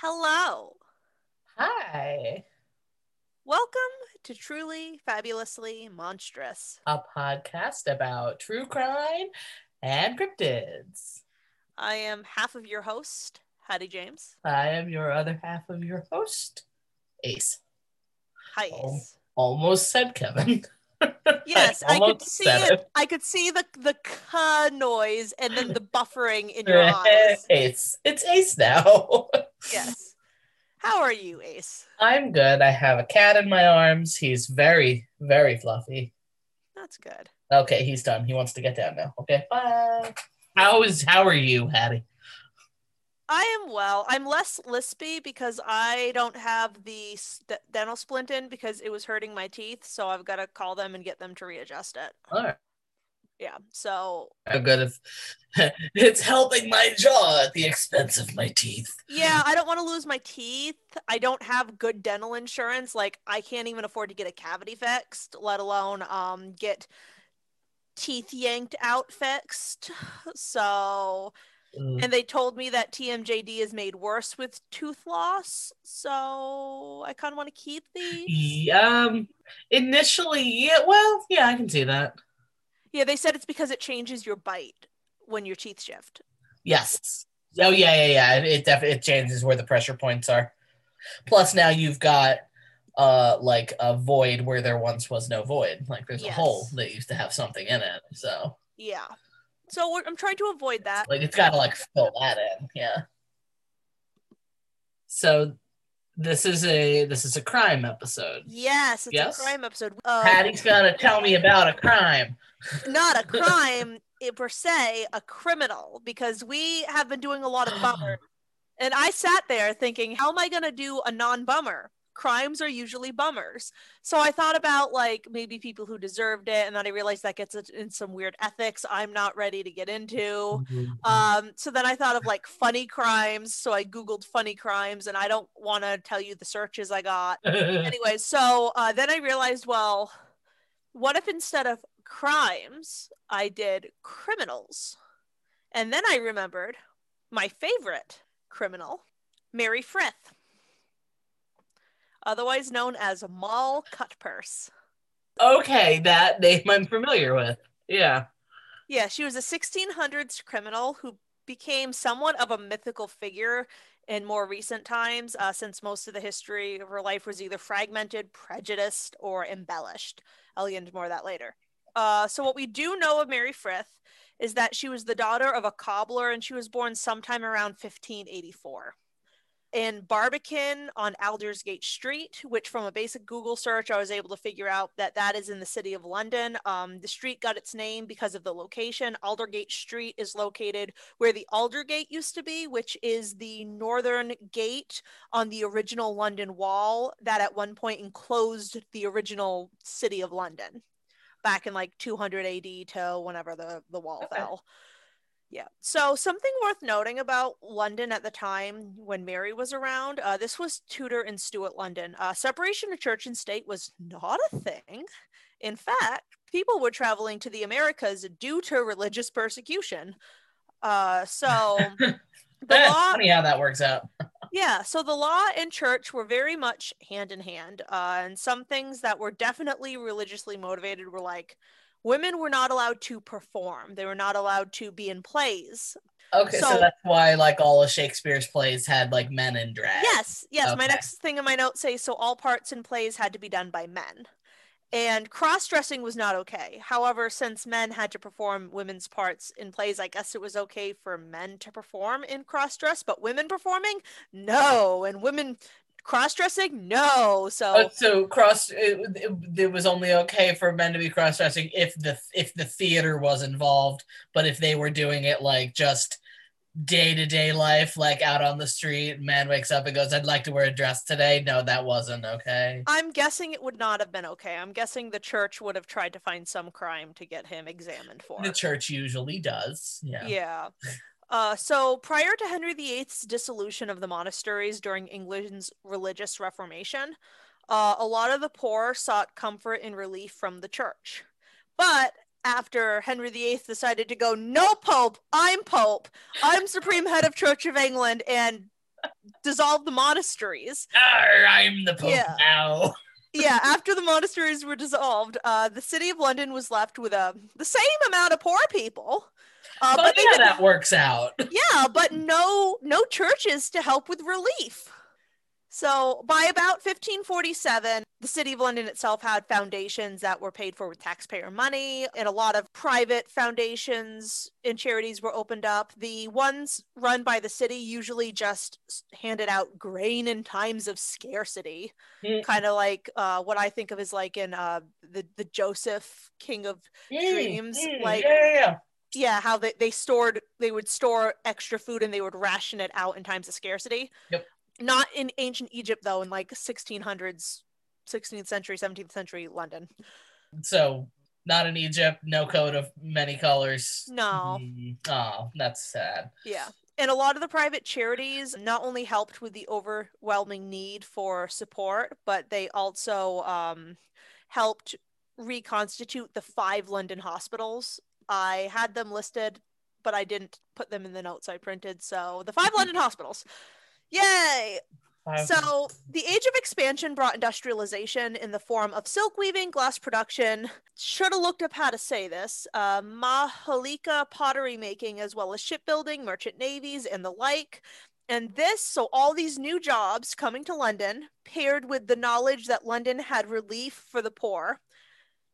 Hello. Hi, Welcome to Truly Fabulously Monstrous. a podcast about true crime and cryptids. I am half of your host, Hattie James. I am your other half of your host, Ace. Hi. Ace. Almost said Kevin. Yes, I could see said it. I could see the the ka noise and then the buffering in your eyes. Ace. It's Ace now. Yes. How are you, Ace? I'm good. I have a cat in my arms. He's very, very fluffy. That's good. Okay, he's done. He wants to get down now. Okay, bye. How is how are you, Hattie? I am well. I'm less lispy because I don't have the st- dental splint in because it was hurting my teeth. So I've got to call them and get them to readjust it. All right. Yeah. So How good if it's helping my jaw at the expense of my teeth. Yeah, I don't want to lose my teeth. I don't have good dental insurance. Like I can't even afford to get a cavity fixed, let alone um get teeth yanked out fixed. So, Mm. and they told me that TMJD is made worse with tooth loss. So, I kind of want to keep these. Yeah, um, initially, yeah, well, yeah, I can see that. Yeah, they said it's because it changes your bite when your teeth shift. Yes. Oh yeah, yeah, yeah. It, it definitely it changes where the pressure points are. Plus, now you've got uh like a void where there once was no void. Like there's Yes. a hole that used to have something in it. So Yeah. So, we're, I'm trying to avoid that. like it's got to like fill that in. Yeah. So this is a this is a crime episode. Yes, it's Yes? a crime episode. Uh, Patty's gonna tell me about a crime. not a crime per se, a criminal, because we have been doing a lot of bummer. And I sat there thinking, how am I going to do a non bummer? Crimes are usually bummers. So I thought about like maybe people who deserved it. And then I realized that gets in some weird ethics I'm not ready to get into. Um, so then I thought of like funny crimes. So I Googled funny crimes and I don't want to tell you the searches I got anyway, so uh, then I realized, well, what if instead of crimes, I did criminals? And then I remembered my favorite criminal, Mary Frith, otherwise known as Moll Cutpurse. okay, that name I'm familiar with. Yeah. Yeah, she was a 1600s criminal who became somewhat of a mythical figure in more recent times, uh, since most of the history of her life was either fragmented, prejudiced, or embellished. I'll get into more of that later. Uh, so, what we do know of Mary Frith is that she was the daughter of a cobbler and she was born sometime around 1584 in Barbican on Aldersgate Street, which from a basic Google search, I was able to figure out that that is in the city of London. Um, the street got its name because of the location. Aldergate Street is located where the Aldergate used to be, which is the northern gate on the original London wall that at one point enclosed the original city of London back in like 200 AD to whenever the, the wall Okay. fell. Yeah. So something worth noting about London at the time when Mary was around, uh, this was Tudor and Stuart London. Uh, separation of church and state was not a thing. In fact, people were traveling to the Americas due to religious persecution. Uh, so the Eh, law, funny how that works out. yeah, so the law and church were very much hand in hand. Uh, and some things that were definitely religiously motivated were like women were not allowed to perform, they were not allowed to be in plays. Okay, so, So- that's why like all of Shakespeare's plays had like men in drag. Yes, yes. My next thing in my notes say so all parts in plays had to be done by men. And cross dressing was not okay. However, since men had to perform women's parts in plays, I guess it was okay for men to perform in cross dress, but women performing, no. And women cross dressing, no. So Oh, so cross it, it, it was only okay for men to be cross dressing if the if the theater was involved, but if they were doing it like just day to day life, like out on the street, man wakes up and goes, "I'd like to wear a dress today." No, that wasn't okay. I'm guessing it would not have been okay. I'm guessing the church would have tried to find some crime to get him examined for. The church usually does. Yeah. Yeah. Uh, so prior to Henry VIII's dissolution of the monasteries during England's religious reformation, uh, a lot of the poor sought comfort and relief from the church. But after Henry VIII decided to go, no pope, I'm pope, I'm supreme head of Church of England, and dissolve the monasteries. Arr, I'm the Pope Yeah. now. yeah, after the monasteries were dissolved, uh, the city of London was left with uh, the same amount of poor people. Uh, but they how that works out. yeah, but no no churches to help with relief. So by about 1547, the city of London itself had foundations that were paid for with taxpayer money, and a lot of private foundations and charities were opened up. The ones run by the city usually just handed out grain in times of scarcity, Mm. kind of like uh, what I think of as like in uh, the the Joseph King of Mm, Dreams, mm, like- yeah, yeah, yeah. Yeah how they, they stored they would store extra food and they would ration it out in times of scarcity Yep. not in ancient egypt though in like 1600s 16th century 17th century london So not in Egypt, no coat of many colors. No. Oh, that's sad. yeah and a lot of the private charities not only helped with the overwhelming need for support but they also um, helped reconstitute the five london hospitals i had them listed but i didn't put them in the notes i printed so the five london hospitals yay So, the age of expansion brought industrialization in the form of silk weaving, glass production. Should have looked up how to say this. Uh, Mahalika pottery making, as well as shipbuilding, merchant navies, and the like. And this, so all these new jobs coming to London, paired with the knowledge that London had relief for the poor,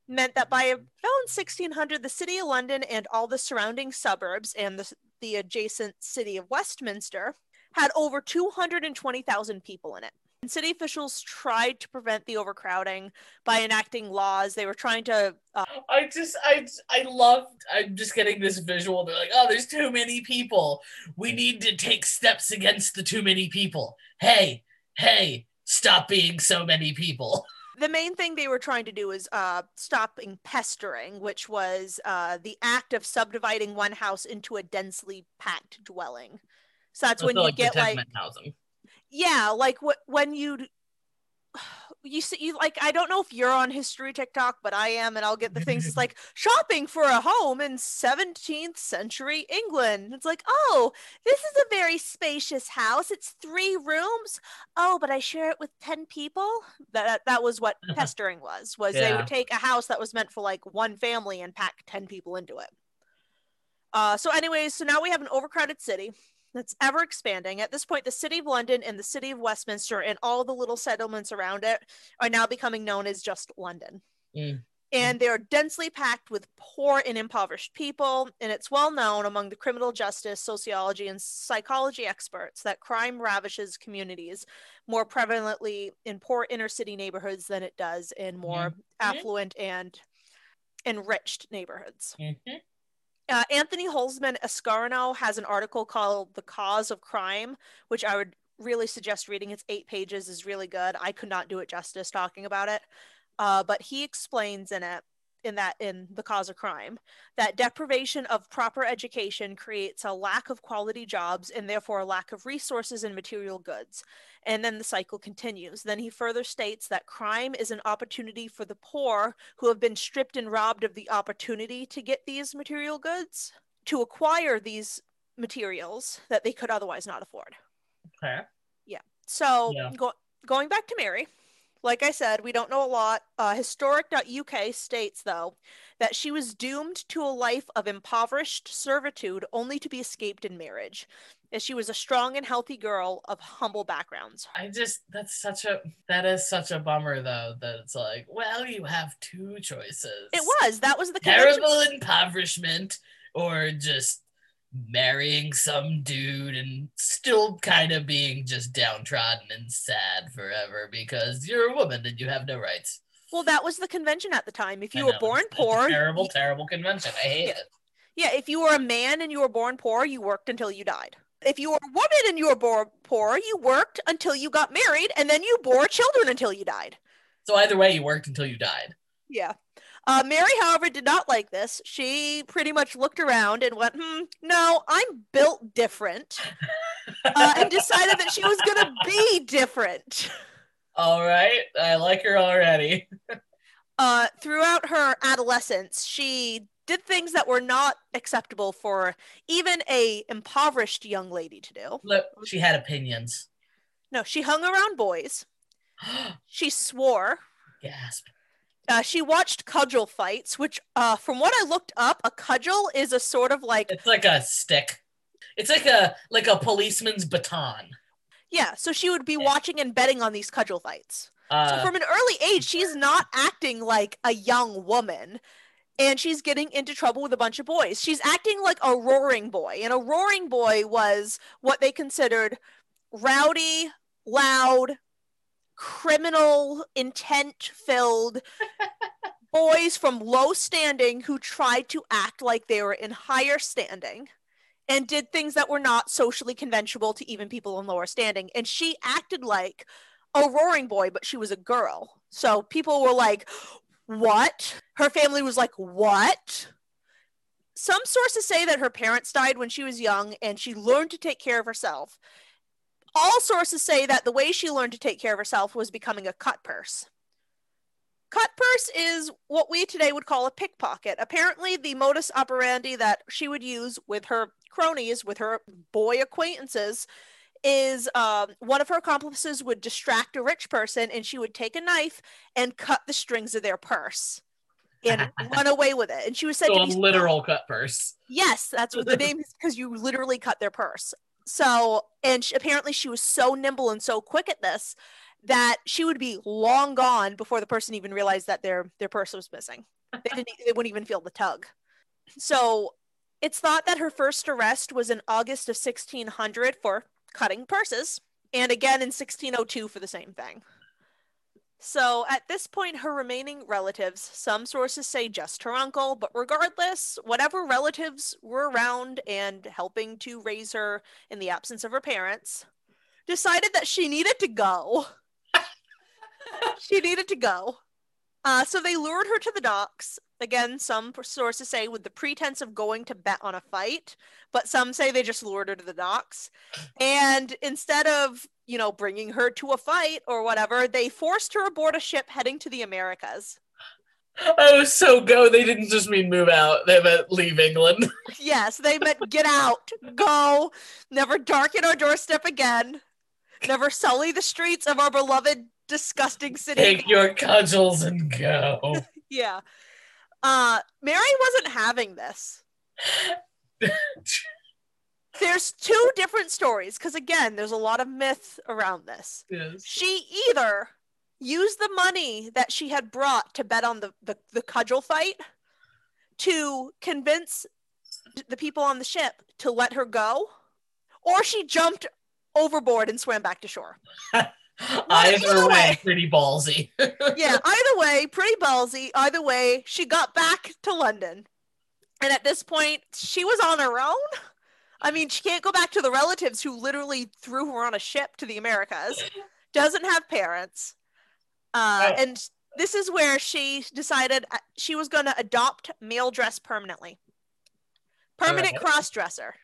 meant that by around 1600, the city of London and all the surrounding suburbs and the, the adjacent city of Westminster had over 220,000 people in it. And city officials tried to prevent the overcrowding by enacting laws. They were trying to, uh, I just, I, I love. I'm just getting this visual. They're like, oh, there's too many people. We need to take steps against the too many people. Hey, hey, stop being so many people. the main thing they were trying to do is uh, stopping pestering, which was uh, the act of subdividing one house into a densely packed dwelling. So that's when you like, get like housing. yeah like when you you see you like i don't know if you're on history tiktok but i am and i'll get the things it's like shopping for a home in 17th century england. It's like oh this is a very spacious house. It's three rooms. Oh but i share it with 10 people? That that was what pestering was was they would take a house that was meant for like one family and pack 10 people into it. Uh, so anyways so now we have an overcrowded city that's ever expanding. At this point, the city of London and the city of Westminster and all the little settlements around it are now becoming known as just London. Mm. And they are densely packed with poor and impoverished people. And it's well known among the criminal justice, sociology, and psychology experts that crime ravishes communities more prevalently in poor inner city neighborhoods than it does in more affluent and enriched neighborhoods. Mhm. Uh, Anthony Holzman Escarno has an article called The Cause of Crime, which I would really suggest reading. It's eight pages, is really good. I could not do it justice talking about it. Uh, but he explains in it, in that, in The Cause of Crime, that deprivation of proper education creates a lack of quality jobs and therefore a lack of resources and material goods. And then the cycle continues. Then he further states that crime is an opportunity for the poor who have been stripped and robbed of the opportunity to get these material goods to acquire these materials that they could otherwise not afford. Okay. Yeah so, Yeah. go- going back to Mary, like I said, we don't know a lot. Uh, Historic.uk states, though, that she was doomed to a life of impoverished servitude only to be escaped in marriage, as she was a strong and healthy girl of humble backgrounds. I just that's such a that is such a bummer though that it's like well you have two choices. It was. That was the convention. terrible impoverishment or just marrying some dude and still kind of being just downtrodden and sad forever because you're a woman and you have no rights. Well, that was the convention at the time. If you were born it's- it's poor, terrible, y- terrible convention. I hate Yeah. it. Yeah, if you were a man and you were born poor, you worked until you died. If you were a woman and you were born poor, you worked until you got married and then you bore children until you died. So either way, you worked until you died. Yeah. Uh, Mary, however, did not like this. She pretty much looked around and went, hmm, no, I'm built different. Uh, and decided that she was going to be different. All right, I like her already. Uh, throughout her adolescence, she did things that were not acceptable for even a impoverished young lady to do. Look, she had opinions. No, she hung around boys. She swore. Gasp. Uh, she watched cudgel fights, which, uh, from what I looked up, a cudgel is a sort of like It's like a stick. It's like a like a policeman's baton. yeah. So she would be Yeah. watching and betting on these cudgel fights. So Uh, from an early age, she's not acting like a young woman. And she's getting into trouble with a bunch of boys. She's acting like a roaring boy. And a roaring boy was what they considered rowdy, loud, criminal, intent filled boys from low standing who tried to act like they were in higher standing and did things that were not socially conventional to even people in lower standing. And she acted like a roaring boy, but she was a girl. So people were like, What? Her family was like, What? Some sources say that her parents died when she was young and she learned to take care of herself. All sources say that the way she learned to take care of herself was becoming a cut purse. Cut purse is what we today would call a pickpocket. Apparently, the modus operandi that she would use with her cronies, with her boy acquaintances, is um, one of her accomplices would distract a rich person and she would take a knife and cut the strings of their purse and run away with it. And she was said so to a be literal cut purse. Yes, that's what the name is because you literally cut their purse. So, and she, apparently she was so nimble and so quick at this that she would be long gone before the person even realized that their their purse was missing. They didn't they wouldn't even feel the tug. So, it's thought that her first arrest was in August of 1600 for cutting purses and again in 1602 for the same thing. So at this point, her remaining relatives, some sources say just her uncle, but regardless, whatever relatives were around and helping to raise her in the absence of her parents, decided that she needed to go. she needed to go. Uh, so they lured her to the docks. Again, some sources say with the pretense of going to bet on a fight, but some say they just lured her to the docks. And instead of, you know, bringing her to a fight or whatever, they forced her aboard a ship heading to the Americas. Oh, so go. They didn't just mean move out. They meant leave England. Yes, they meant get out, go, never darken our doorstep again, never sully the streets of our beloved, disgusting city. Take your cudgels and go. Yeah. Uh, Mary wasn't having this. There's two different stories because, again, there's a lot of myth around this. Yes. She either used the money that she had brought to bet on the, the, the cudgel fight to convince the people on the ship to let her go, or she jumped overboard and swam back to shore. Either either way, way. pretty ballsy. yeah, either way, pretty ballsy. Either way, she got back to London. And at this point, she was on her own. I mean, she can't go back to the relatives who literally threw her on a ship to the Americas, doesn't have parents. Uh, Right. And this is where she decided uh, she was going to adopt male dress permanently. Permanent Alright. cross dresser.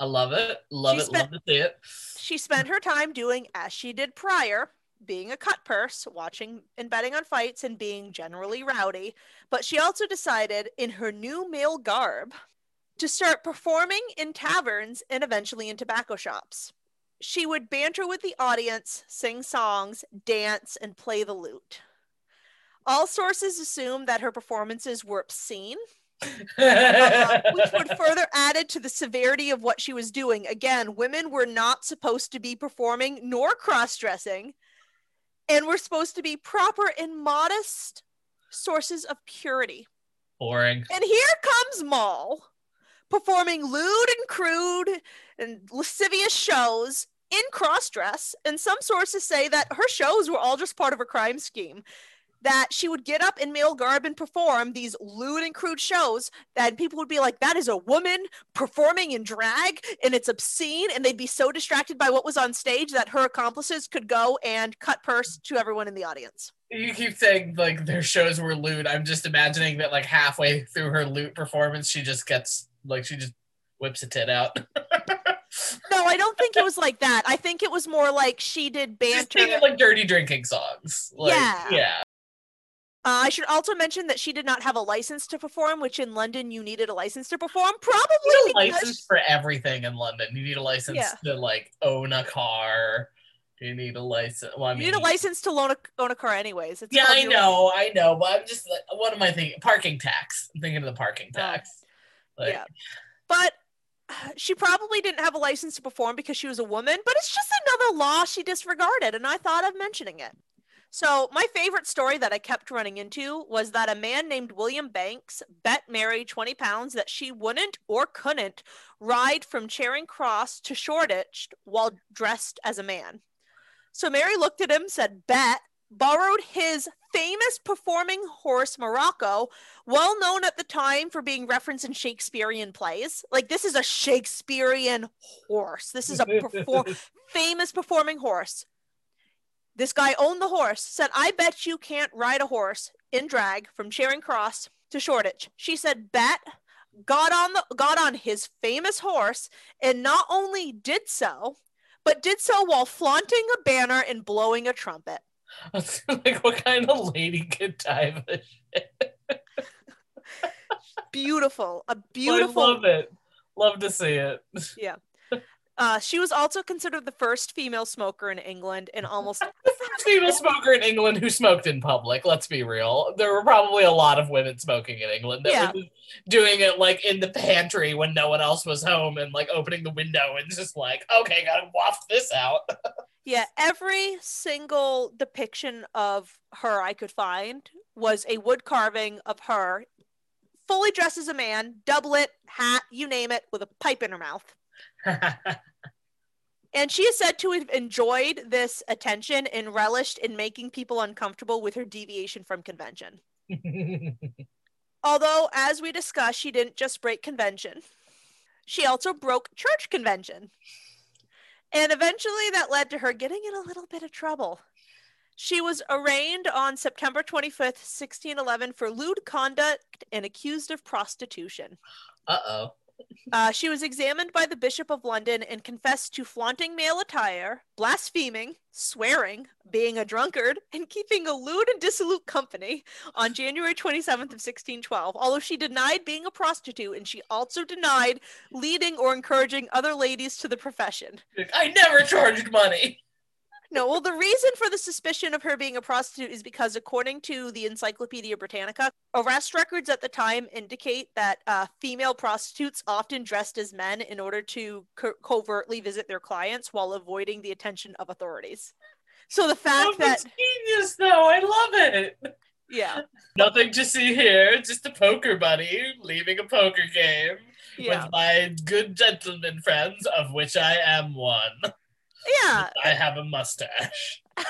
I love it. Love She it. spent- Love to see it. She spent her time doing as she did prior, being a cut purse, watching and betting on fights, and being generally rowdy. But she also decided, in her new male garb, to start performing in taverns and eventually in tobacco shops. She would banter with the audience, sing songs, dance, and play the lute. All sources assume that her performances were obscene, uh, which would further added to the severity of what she was doing. Again, women were not supposed to be performing nor cross dressing, and were supposed to be proper and modest sources of purity. Boring. And here comes Moll performing lewd and crude and lascivious shows in cross dress. And some sources say that her shows were all just part of her crime scheme. That she would get up in male garb and perform these lewd and crude shows that people would be like, that is a woman performing in drag and it's obscene. And they'd be so distracted by what was on stage that her accomplices could go and cut purse to everyone in the audience. You keep saying like their shows were lewd. I'm just imagining that like halfway through her lewd performance, she just gets like she just whips a tit out. No, I don't think it was like that. I think it was more like she did banter. singing like dirty drinking songs. Like, Yeah. Yeah. Uh, I should also mention that she did not have a license to perform, which in London you needed a license to perform. Probably You need a because- license for everything in London. You need a license Yeah. to like own a car. You need a license. Well, I you need a license to loan a, own a car, anyways. It's Yeah, I know, I know, but I'm just like, what am I thinking? Parking tax. I'm thinking of the parking tax. Like, yeah. But uh, she probably didn't have a license to perform because she was a woman, but it's just another law she disregarded, and I thought of mentioning it. So, my favorite story that I kept running into was that a man named William Banks bet Mary 20 pounds that she wouldn't or couldn't ride from Charing Cross to Shoreditch while dressed as a man. So, Mary looked at him, said, Bet, borrowed his famous performing horse, Morocco, well known at the time for being referenced in Shakespearean plays. Like this is a Shakespearean horse. This is a perform- famous performing horse. This guy owned the horse, said, I bet you can't ride a horse in drag from Charing Cross to Shoreditch. She said, bet, got on the got on his famous horse, and not only did so, but did so while flaunting a banner and blowing a trumpet. like, what kind of lady could die of this? Beautiful. A beautiful love it. Love to see it. Uh, she was also considered the first female smoker in England and almost The first female smoker in England who smoked in public. Let's be real. There were probably a lot of women smoking in England that Yeah. were doing it like in the pantry when no one else was home and like opening the window and just like, okay, gotta waft this out. yeah. Every single depiction of her I could find was a wood carving of her, fully dressed as a man, doublet, hat, you name it, with a pipe in her mouth. And she is said to have enjoyed this attention and relished in making people uncomfortable with her deviation from convention. Although, as we discussed, she didn't just break convention, she also broke church convention. And eventually that led to her getting in a little bit of trouble. She was arraigned on September 25th, 1611, for lewd conduct and accused of prostitution. uh oh. Uh, she was examined by the Bishop of London and confessed to flaunting male attire, blaspheming, swearing, being a drunkard, and keeping a lewd and dissolute company on January 27th of 1612. Although she denied being a prostitute, and she also denied leading or encouraging other ladies to the profession. I never charged money. No, well, the reason for the suspicion of her being a prostitute is because, according to the Encyclopedia Britannica, arrest records at the time indicate that uh, female prostitutes often dressed as men in order to co- covertly visit their clients while avoiding the attention of authorities. So the fact Oh, that, genius, though. I love it. yeah, Nothing to see here. Just a poker buddy leaving a poker game yeah, with my good gentleman friends, of which I am one. Yeah. I have a mustache.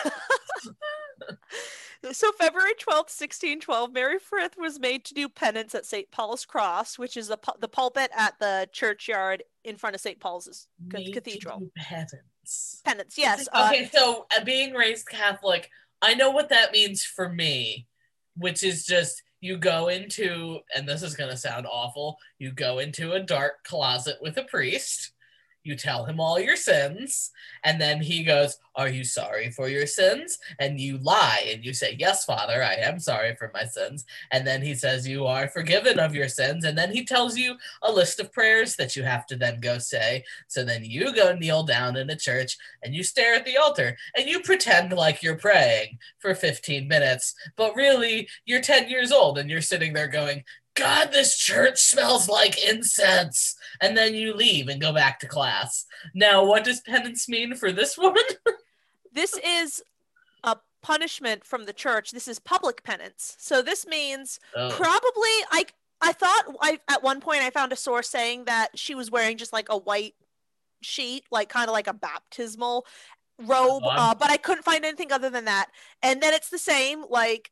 So February 12th, 1612, Mary Frith was made to do penance at St. Paul's Cross, which is the, the pulpit at the churchyard in front of St. Paul's Made Cathedral. Penance. Penance, yes. uh, Okay, so uh, being raised Catholic, I know what that means for me, which is just you go into, and this is going to sound awful, you go into a dark closet with a priest. You tell him all your sins, and then he goes, Are you sorry for your sins? And you lie and you say, Yes, Father, I am sorry for my sins. And then he says, You are forgiven of your sins. And then he tells you a list of prayers that you have to then go say. So then you go kneel down in a church and you stare at the altar and you pretend like you're praying for 15 minutes, but really you're 10 years old and you're sitting there going, God, this church smells like incense. And then you leave and go back to class. Now, what does penance mean for this woman? this is a punishment from the church. This is public penance. So this means Oh, probably I I thought I at one point I found a source saying that she was wearing just like a white sheet, like kind of like a baptismal robe, uh, but I couldn't find anything other than that. And then it's the same, like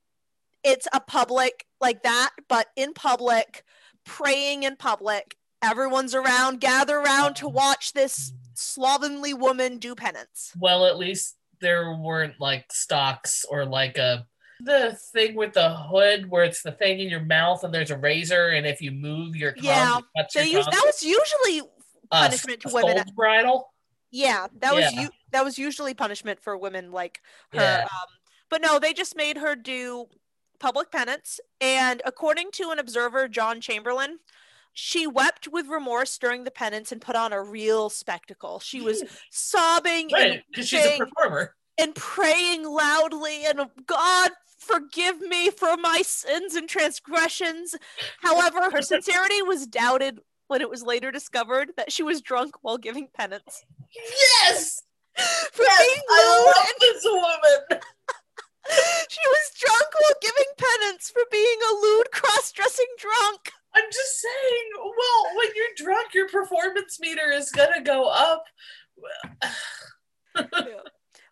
it's a public like that, but in public, praying in public. Everyone's around, gather around to watch this slovenly woman do penance. well, at least there weren't like stocks or like a the thing with the hood where it's the thing in your mouth and there's a razor and if you move your tongue, Yeah, They your use that was usually Uh, punishment to women. Bridle. Yeah, that was Yeah. you. That was usually punishment for women like her. Yeah. Um, but no, they just made her do public penance. And according to an observer, John Chamberlain, she wept with remorse during the penance and put on a real spectacle. She was sobbing right, because she's a performer. And praying loudly and God forgive me for my sins and transgressions. However, her sincerity was doubted when it was later discovered that she was drunk while giving penance. Yes! For yes, being I love this woman. She was drunk while giving penance for being a lewd cross-dressing drunk. I'm just saying, well, when you're drunk, your performance meter is gonna go up. yeah.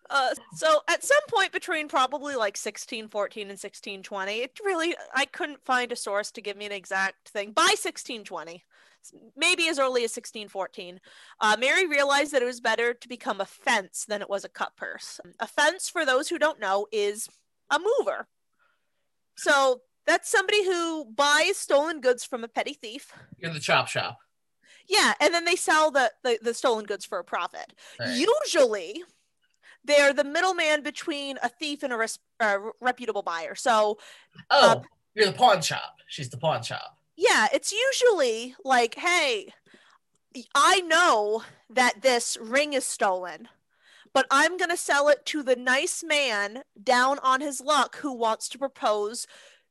Uh, so at some point between probably like 1614 and 1620, it really I couldn't find a source to give me an exact thing. By 1620, maybe as early as 1614, uh, Mary realized that it was better to become a fence than it was a cut purse. A fence, for those who don't know, is a mover. So that's somebody who buys stolen goods from a petty thief. You're the chop shop. Yeah, and then they sell the, the, the stolen goods for a profit. Right. Usually, they're the middleman between a thief and a res- uh, reputable buyer. So, oh, uh, you're the pawn shop. She's the pawn shop. Yeah, it's usually like, hey, I know that this ring is stolen, but I'm going to sell it to the nice man down on his luck who wants to propose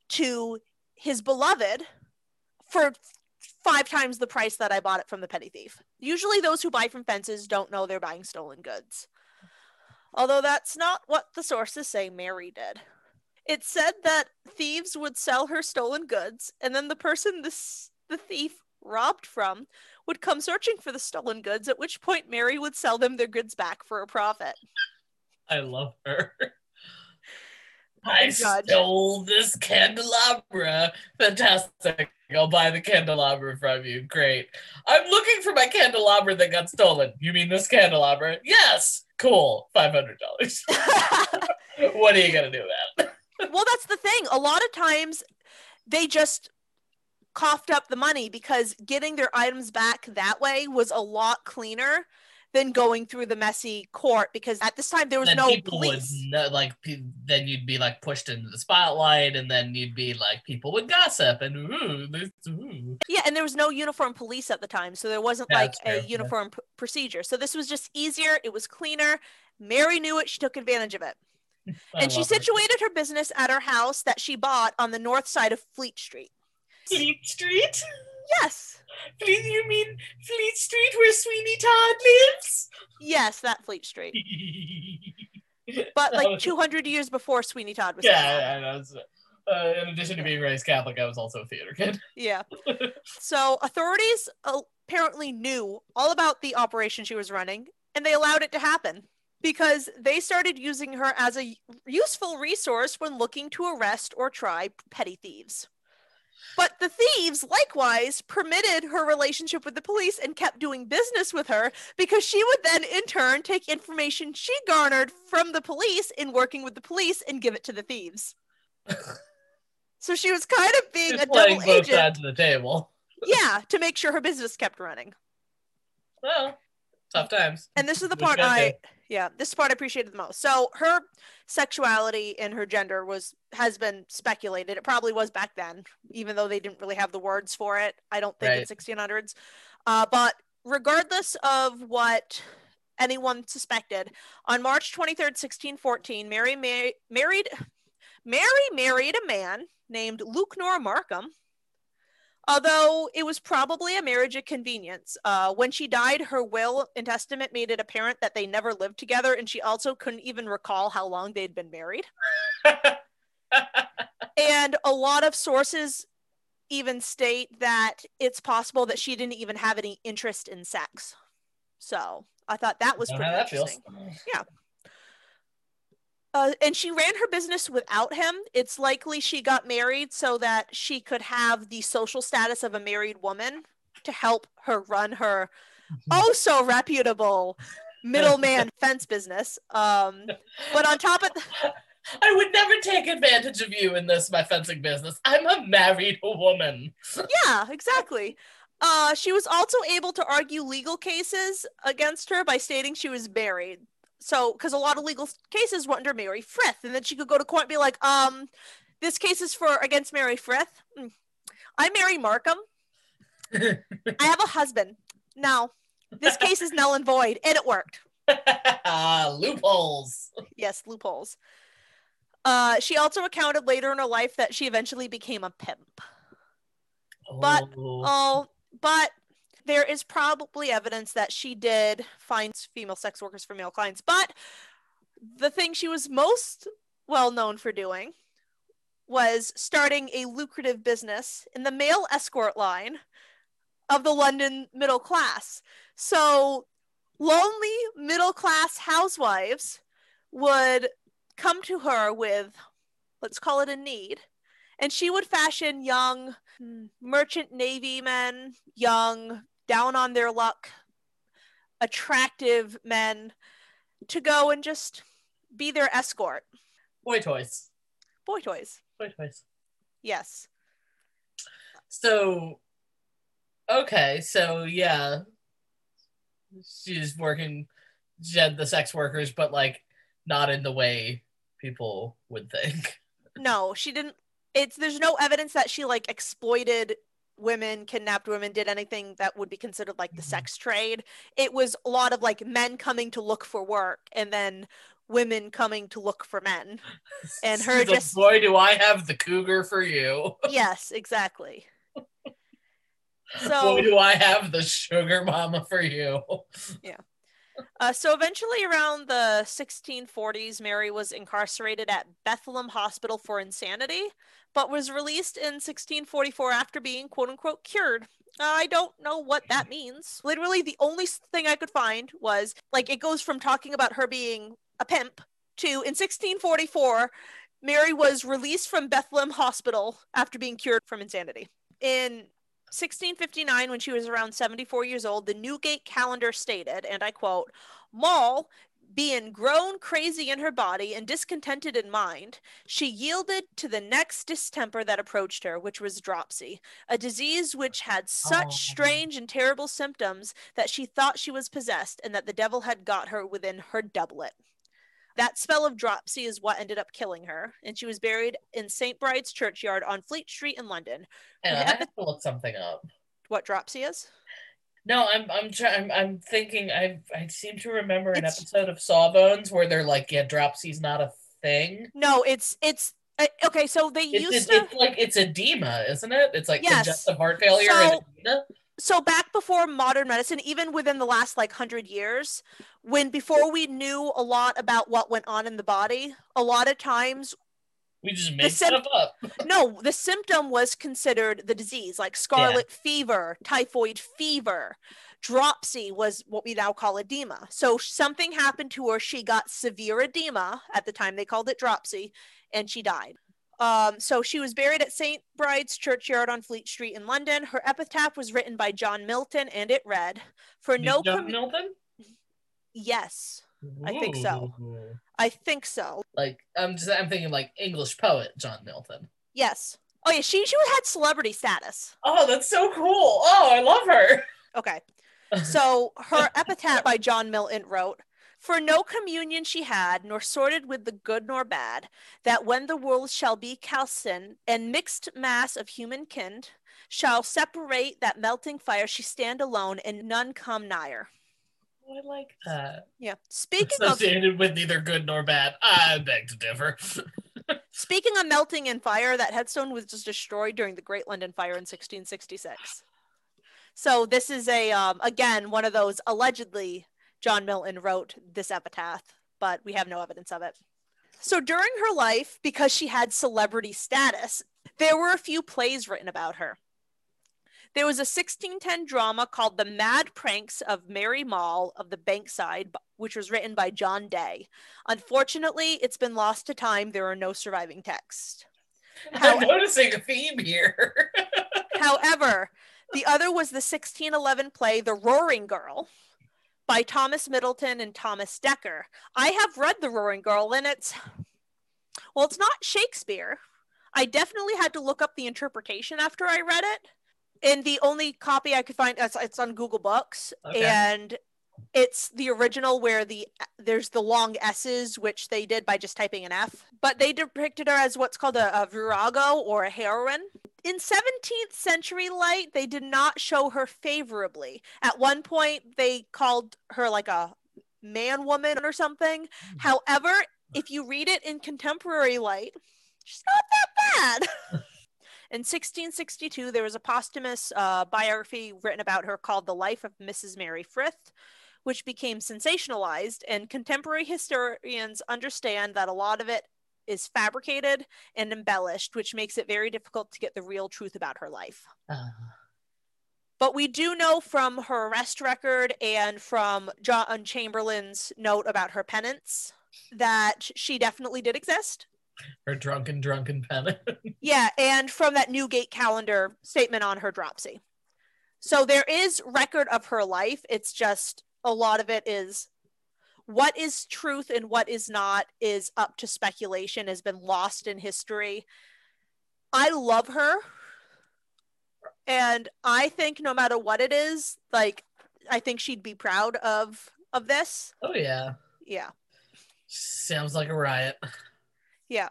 to his beloved for five times the price that I bought it from the petty thief. Usually, those who buy from fences don't know they're buying stolen goods. Although that's not what the sources say Mary did. It said that thieves would sell her stolen goods, and then the person this, the thief robbed from would come searching for the stolen goods, at which point Mary would sell them their goods back for a profit. I love her. Oh I stole this candelabra. Fantastic. I'll buy the candelabra from you. Great. I'm looking for my candelabra that got stolen. You mean this candelabra? Yes. Cool. $500. what are you going to do about it? Well, that's the thing. A lot of times they just coughed up the money because getting their items back that way was a lot cleaner than going through the messy court because at this time there was then no police. Would, like then you'd be like pushed into the spotlight, and then you'd be like people would gossip and ooh, this, ooh. yeah, and there was no uniform police at the time, so there wasn't yeah, like a uniform yeah. p- procedure. So this was just easier. It was cleaner. Mary knew it. She took advantage of it. And she situated her. her business at her house that she bought on the north side of Fleet Street. Fleet Street? Yes. Fleet, you mean Fleet Street where Sweeney Todd lives? Yes, that Fleet Street. but like 200 years before Sweeney Todd was. Yeah, yeah, uh, in addition to being raised Catholic, I was also a theater kid. yeah. So authorities apparently knew all about the operation she was running, and they allowed it to happen because they started using her as a useful resource when looking to arrest or try petty thieves. But the thieves likewise permitted her relationship with the police and kept doing business with her because she would then in turn take information she garnered from the police in working with the police and give it to the thieves. so she was kind of being a double both agent. Sides of the table. yeah, to make sure her business kept running. Well, tough times. And this is the part I yeah this part i appreciated the most. So her sexuality and her gender was has been speculated. It probably was back then even though they didn't really have the words for it. I don't think right. it's 1600s uh, but regardless of what anyone suspected on march 23rd 1614 mary ma- married mary married a man named Lewknor markham Although it was probably a marriage of convenience. Uh, when she died, her will and testament made it apparent that they never lived together, and she also couldn't even recall how long they'd been married. and a lot of sources even state that it's possible that she didn't even have any interest in sex. So I thought that was pretty interesting. Yeah. Uh, and she ran her business without him. It's likely she got married so that she could have the social status of a married woman to help her run her oh so reputable middleman fence business. Um, but on top of th- I would never take advantage of you in this my fencing business. I'm a married woman. yeah, exactly. Uh, she was also able to argue legal cases against her by stating she was married so because a lot of legal cases were under Mary Frith, and then she could go to court and be like, um, This case is for against Mary Frith. Mm. I'm Mary Markham. I have a husband. Now, this case is null and void, and it worked. Loopholes. Yes, loopholes. Uh, she also recounted later in her life that she eventually became a pimp. But Oh. Oh, but there is probably evidence that she did find female sex workers for male clients. But the thing she was most well known for doing was starting a lucrative business in the male escort line of the London middle class. So lonely middle class housewives would come to her with, let's call it a need, and she would fashion young hmm. merchant navy men, young, down on their luck, attractive men to go and just be their escort. Boy toys. Boy toys. Boy toys. Yes. So, okay, so yeah, she's working. She had the sex workers, but like not in the way people would think. No, she didn't. It's there's no evidence that she like exploited women, kidnapped women, did anything that would be considered like the Mhm. sex trade. It was a lot of like men coming to look for work and then women coming to look for men. And her like, just- boy, do I have the cougar for you? yes, exactly. so boy, So do I have the sugar mama for you? Yeah. Uh, so eventually, around the 1640s, Mary was incarcerated at Bethlehem Hospital for insanity, but was released in 1644 after being quote unquote cured. I don't know what that means. Literally, the only thing I could find was like it goes from talking about her being a pimp to in 1644, Mary was released from Bethlehem Hospital after being cured from insanity. In 1659, when she was around 74 years old, the Newgate calendar stated, and I quote, Moll, being grown crazy in her body and discontented in mind, she yielded to the next distemper that approached her, which was dropsy, a disease which had such Oh. strange and terrible symptoms that she thought she was possessed and that the devil had got her within her doublet. That spell of dropsy is what ended up killing her, and she was buried in St. Bride's Churchyard on Fleet Street in London. And I have to look something up. What dropsy is? No, I'm I'm trying. I'm, I'm thinking. I I seem to remember an It's- episode of Sawbones where they're like, yeah, dropsy's not a thing. No, it's it's uh, okay. So they It's, used it's, to. it's like it's edema, isn't it? It's like Yes. congestive heart failure So- and edema. so back before modern medicine, even within the last like hundred years, when before we knew a lot about what went on in the body, a lot of times, We just made sym- stuff up. no, the symptom was considered the disease, like scarlet fever, typhoid fever. Dropsy was what we now call edema. So something happened to her. She got severe edema at the time. They called it dropsy, and she died. Um, so she was buried at St. Bride's Churchyard on Fleet Street in London. Her epitaph was written by John Milton, and it read, "For no John com- Milton. yes, I think so. I think so. Like I'm just I'm thinking like English poet John Milton. Yes. Oh yeah, she she had celebrity status. Oh, that's so cool. Oh, I love her. Okay. So her epitaph by John Milton wrote, For no communion she had, nor sorted with the good nor bad, that when the world shall be calcined, and mixed mass of human kind, shall separate that melting fire, she stand alone, and none come nigher. I like that. Yeah. Speaking of Associated with neither good nor bad. I beg to differ. speaking of melting and fire, that headstone was just destroyed during the Great London Fire in 1666. So this is a um, again one of those allegedly John Milton wrote this epitaph, but we have no evidence of it. So during her life, because she had celebrity status, there were a few plays written about her. There was a 1610 drama called The Mad Pranks of Mary Mall of the Bankside, which was written by John Day. Unfortunately, it's been lost to time. There are no surviving texts. How- I'm noticing a theme here. However, the other was the 1611 play The Roaring Girl by Thomas Middleton and Thomas Dekker. I have read The Roaring Girl and it's well, it's not Shakespeare. I definitely had to look up the interpretation after I read it. And the only copy I could find it's, it's on Google Books Okay. and it's the original where the there's the long s's which they did by just typing an f but they depicted her as what's called a, a virago or a heroine. In 17th century light they did not show her favorably. At one point they called her like a man woman or something. Hmm. However if you read it in contemporary light she's not that bad In 1662, there was a posthumous uh, biography written about her called The Life of Mrs. Mary Frith, which became sensationalized, and contemporary historians understand that a lot of it is fabricated and embellished, which makes it very difficult to get the real truth about her life. Uh. But we do know from her arrest record and from John Chamberlain's note about her penance that she definitely did exist. Her drunken, drunken penance. yeah, and from that Newgate calendar statement on her dropsy. So there is record of her life. It's just a lot of it is what is truth and what is not is up to speculation has been lost in history i love her and i think no matter what it is like i think she'd be proud of of this oh yeah yeah sounds like a riot yeah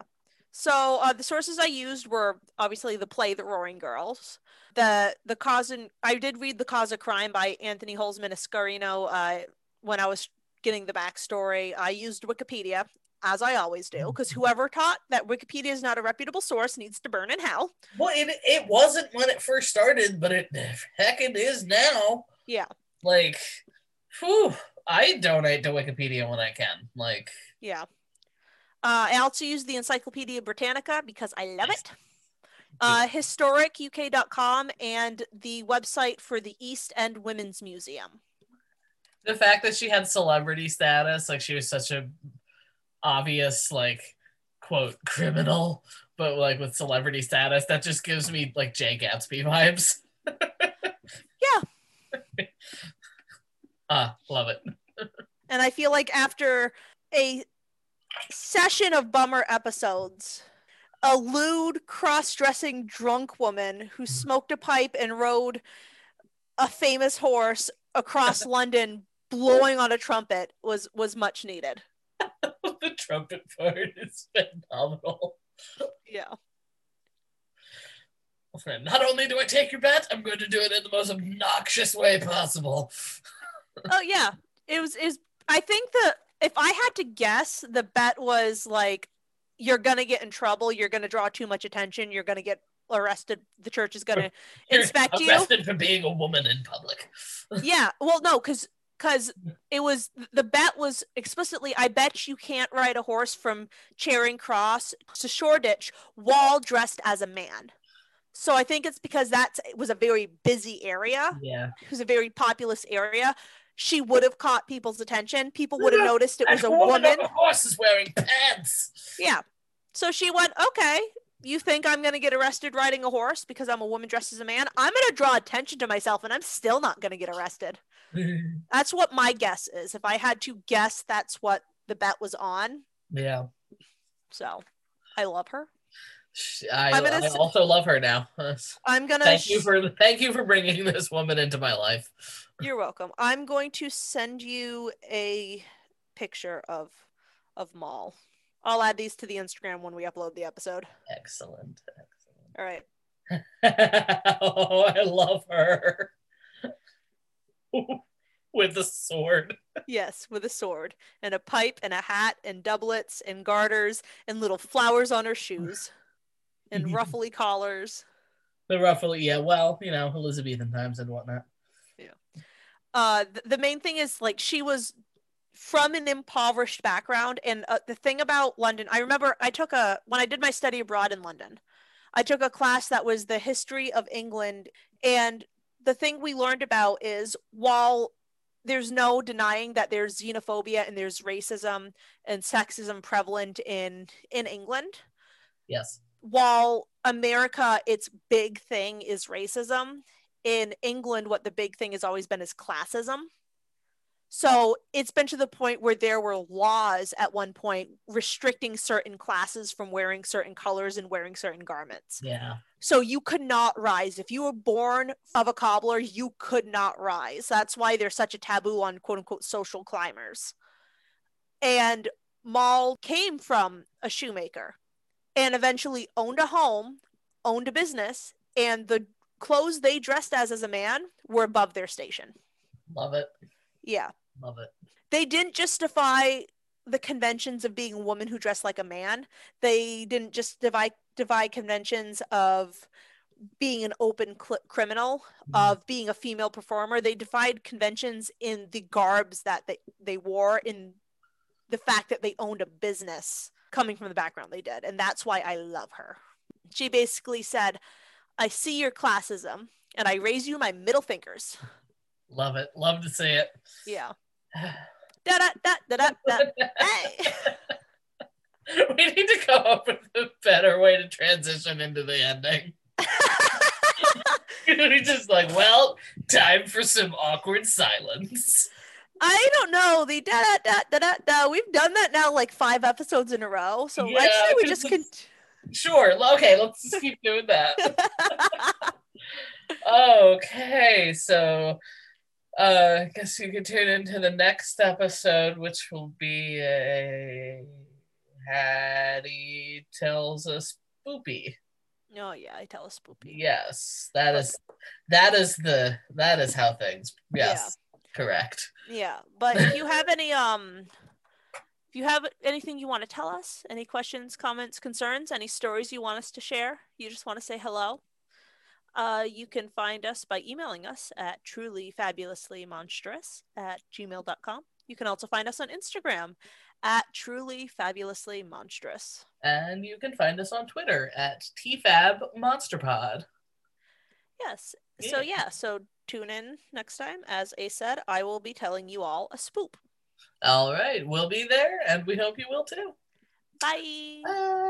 so uh, the sources i used were obviously the play the roaring girls the the cause and I did read the cause of crime by Anthony Holzman Escarino uh, when I was getting the backstory. I used Wikipedia as I always do, because whoever taught that Wikipedia is not a reputable source needs to burn in hell. Well, it, it wasn't when it first started, but it heck it is now. Yeah. Like, whew, I donate to Wikipedia when I can. Like, yeah. Uh, I also use the Encyclopedia Britannica because I love it uh, historicuk.com and the website for the East End Women's Museum. The fact that she had celebrity status, like she was such a obvious, like, quote, criminal, but like with celebrity status, that just gives me like Jay Gatsby vibes. yeah. Ah, uh, love it. and I feel like after a session of bummer episodes, a lewd, cross-dressing drunk woman who smoked a pipe and rode a famous horse across London, blowing on a trumpet, was was much needed. the trumpet part is phenomenal. Yeah. Oh, not only do I take your bet, I'm going to do it in the most obnoxious way possible. oh yeah, it was. Is I think the if I had to guess, the bet was like you're going to get in trouble. You're going to draw too much attention. You're going to get arrested. The church is going to inspect you. Arrested for being a woman in public. yeah. Well, no, because because it was the bet was explicitly i bet you can't ride a horse from charing cross to shoreditch while dressed as a man so i think it's because that was a very busy area yeah it was a very populous area she would have caught people's attention. People would have noticed it was a woman. The horse is wearing pants. Yeah. So she went, okay, you think I'm going to get arrested riding a horse because I'm a woman dressed as a man? I'm going to draw attention to myself and I'm still not going to get arrested. that's what my guess is. If I had to guess, that's what the bet was on. Yeah. So I love her. I, I also love her now. I'm gonna thank you for thank you for bringing this woman into my life. You're welcome. I'm going to send you a picture of of Moll. I'll add these to the Instagram when we upload the episode. Excellent. Excellent. All right. oh, I love her. with a sword. yes, with a sword and a pipe and a hat and doublets and garters and little flowers on her shoes and ruffly collars. The ruffly, yeah. Well, you know, Elizabethan times and whatnot Yeah. uh the main thing is like she was from an impoverished background and uh, the thing about london i remember i took a when i did my study abroad in london i took a class that was the history of england and the thing we learned about is while there's no denying that there's xenophobia and there's racism and sexism prevalent in in england yes while america its big thing is racism in England, what the big thing has always been is classism. So it's been to the point where there were laws at one point restricting certain classes from wearing certain colors and wearing certain garments. Yeah. So you could not rise. If you were born of a cobbler, you could not rise. That's why there's such a taboo on quote unquote social climbers. And Moll came from a shoemaker and eventually owned a home, owned a business, and the clothes they dressed as as a man were above their station. Love it. Yeah. Love it. They didn't justify the conventions of being a woman who dressed like a man. They didn't just divide divide conventions of being an open cl- criminal, Mhm. of being a female performer. They defied conventions in the garbs that they, they wore, in the fact that they owned a business coming from the background they did. And that's why I love her. She basically said, I see your classism and I raise you my middle fingers. Love it. Love to see it. Yeah. Da da da da da da. Hey. we need to come up with a better way to transition into the ending. we just like, well, time for some awkward silence. I don't know the da da da da da. We've done that now like five episodes in a row. So Yeah, say we just con- Sure. Okay, let's just keep doing that. okay, so uh I guess you can tune into the next episode, which will be a Hattie tells us spoopy. Oh yeah, I tell a spoopy. Yes, that is that is the that is how things. Yes, correct. Yeah, but if you have any um, if you have anything you want to tell us, any questions, comments, concerns, any stories you want us to share, you just want to say hello. Uh, you can find us by emailing us at trulyfabulouslymonstrous at gmail.com. You can also find us on Instagram at trulyfabulouslymonstrous. And you can find us on Twitter at TFAB MonsterPod. Yes. So Yeah. yeah, so tune in next time. As A said, I will be telling you all a spoop. All right, we'll be there, and we hope you will too. Bye. Bye.